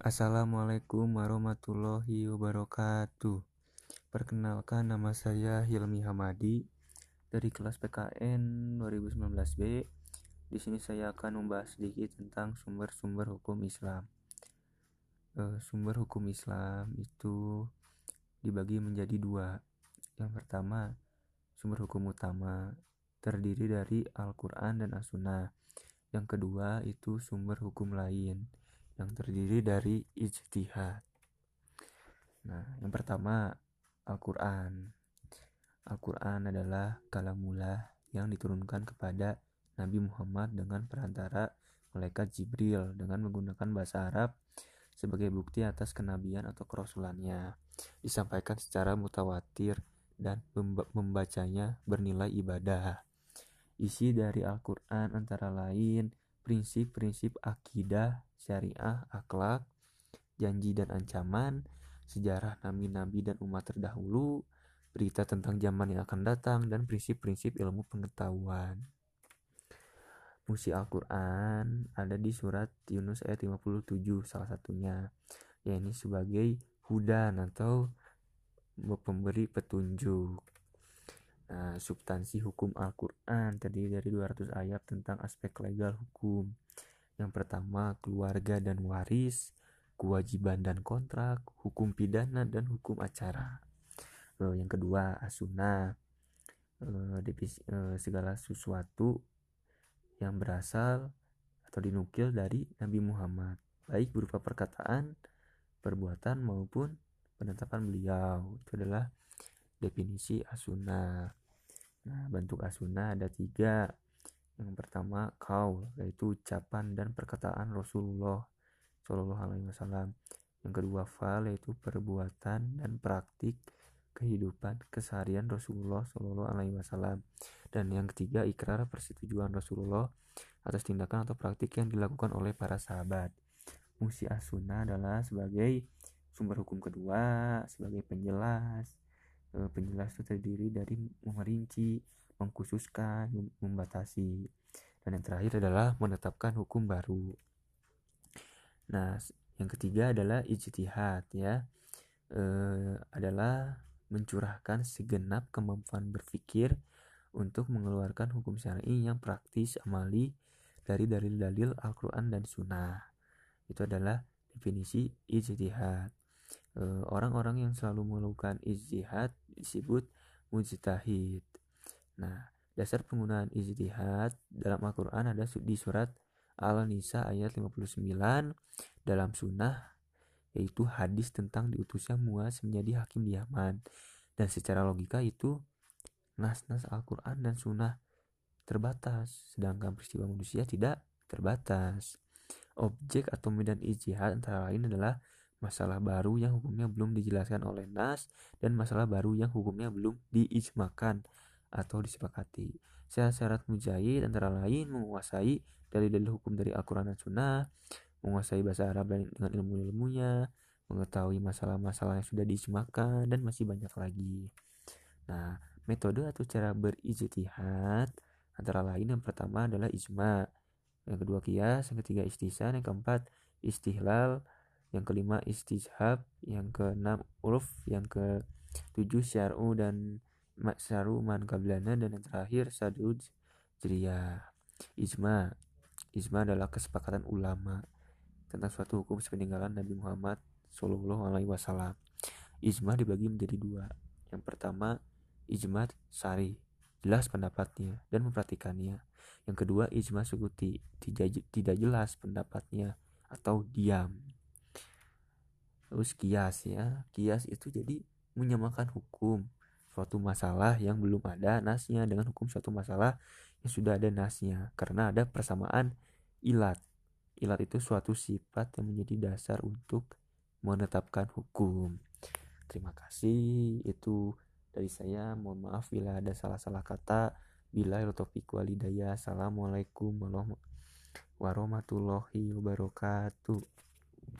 Assalamualaikum warahmatullahi wabarakatuh. Perkenalkan nama saya Hilmi Hamadi dari kelas PKN 2019B. Di sini saya akan membahas sedikit tentang sumber-sumber hukum Islam. E, sumber hukum Islam itu dibagi menjadi dua. Yang pertama, sumber hukum utama terdiri dari Al-Quran dan As-Sunnah. Yang kedua itu sumber hukum lain yang terdiri dari ijtihad. Nah, yang pertama Al-Qur'an. Al-Qur'an adalah kalamullah yang diturunkan kepada Nabi Muhammad dengan perantara malaikat Jibril dengan menggunakan bahasa Arab sebagai bukti atas kenabian atau kerasulannya. Disampaikan secara mutawatir dan membacanya bernilai ibadah. Isi dari Al-Quran antara lain prinsip-prinsip akidah, syariah, akhlak, janji dan ancaman, sejarah nabi-nabi dan umat terdahulu, berita tentang zaman yang akan datang, dan prinsip-prinsip ilmu pengetahuan. Musi Al-Quran ada di surat Yunus ayat 57 salah satunya, yakni sebagai hudan atau pemberi petunjuk. Nah, substansi hukum Al-Quran terdiri dari 200 ayat tentang aspek legal hukum. Yang pertama, keluarga dan waris, kewajiban dan kontrak, hukum pidana dan hukum acara. Lalu yang kedua, asuna, eh, segala sesuatu yang berasal atau dinukil dari Nabi Muhammad, baik berupa perkataan, perbuatan maupun penetapan beliau. Itu adalah definisi asuna. Nah, bentuk asuna ada tiga, yang pertama kau yaitu ucapan dan perkataan Rasulullah Shallallahu Alaihi Wasallam. Yang kedua fal yaitu perbuatan dan praktik kehidupan keseharian Rasulullah Shallallahu Alaihi Wasallam. Dan yang ketiga ikrar persetujuan Rasulullah atas tindakan atau praktik yang dilakukan oleh para sahabat. Fungsi asuna adalah sebagai sumber hukum kedua, sebagai penjelas. Eh, penjelas itu terdiri dari merinci mengkhususkan, membatasi. Dan yang terakhir adalah menetapkan hukum baru. Nah, yang ketiga adalah ijtihad ya. E, adalah mencurahkan segenap kemampuan berpikir untuk mengeluarkan hukum syar'i yang praktis amali dari dalil-dalil Al-Quran dan Sunnah. Itu adalah definisi ijtihad. Eh, orang-orang yang selalu melakukan ijtihad disebut mujtahid. Nah, dasar penggunaan ijtihad dalam Al-Quran ada di surat Al-Nisa ayat 59 dalam sunnah yaitu hadis tentang diutusnya Muaz menjadi hakim di Yaman dan secara logika itu nas-nas Al-Quran dan sunnah terbatas sedangkan peristiwa manusia tidak terbatas objek atau medan ijtihad antara lain adalah masalah baru yang hukumnya belum dijelaskan oleh nas dan masalah baru yang hukumnya belum diijmakan atau disepakati. Syarat mujahid antara lain menguasai dalil-dalil hukum dari Al-Quran dan Sunnah, menguasai bahasa Arab dengan ilmu-ilmunya, mengetahui masalah-masalah yang sudah diijmakan, dan masih banyak lagi. Nah, metode atau cara berijtihad antara lain yang pertama adalah ijma, yang kedua kias, yang ketiga istisan, yang keempat istihlal, yang kelima istishab, yang keenam uruf, yang ketujuh syar'u dan Maksaru man kablana dan yang terakhir Sadud Jriya Ijma Ijma adalah kesepakatan ulama tentang suatu hukum sepeninggalan Nabi Muhammad Shallallahu Alaihi Wasallam. Ijma dibagi menjadi dua. Yang pertama ijma sari, jelas pendapatnya dan memperhatikannya. Yang kedua ijma sukuti, tidak jelas pendapatnya atau diam. Terus kias ya, kias itu jadi menyamakan hukum. Suatu masalah yang belum ada nasnya. Dengan hukum suatu masalah yang sudah ada nasnya. Karena ada persamaan ilat. Ilat itu suatu sifat yang menjadi dasar untuk menetapkan hukum. Terima kasih. Itu dari saya. Mohon maaf bila ada salah-salah kata. Bila topik walidaya assalamualaikum warahmatullahi wabarakatuh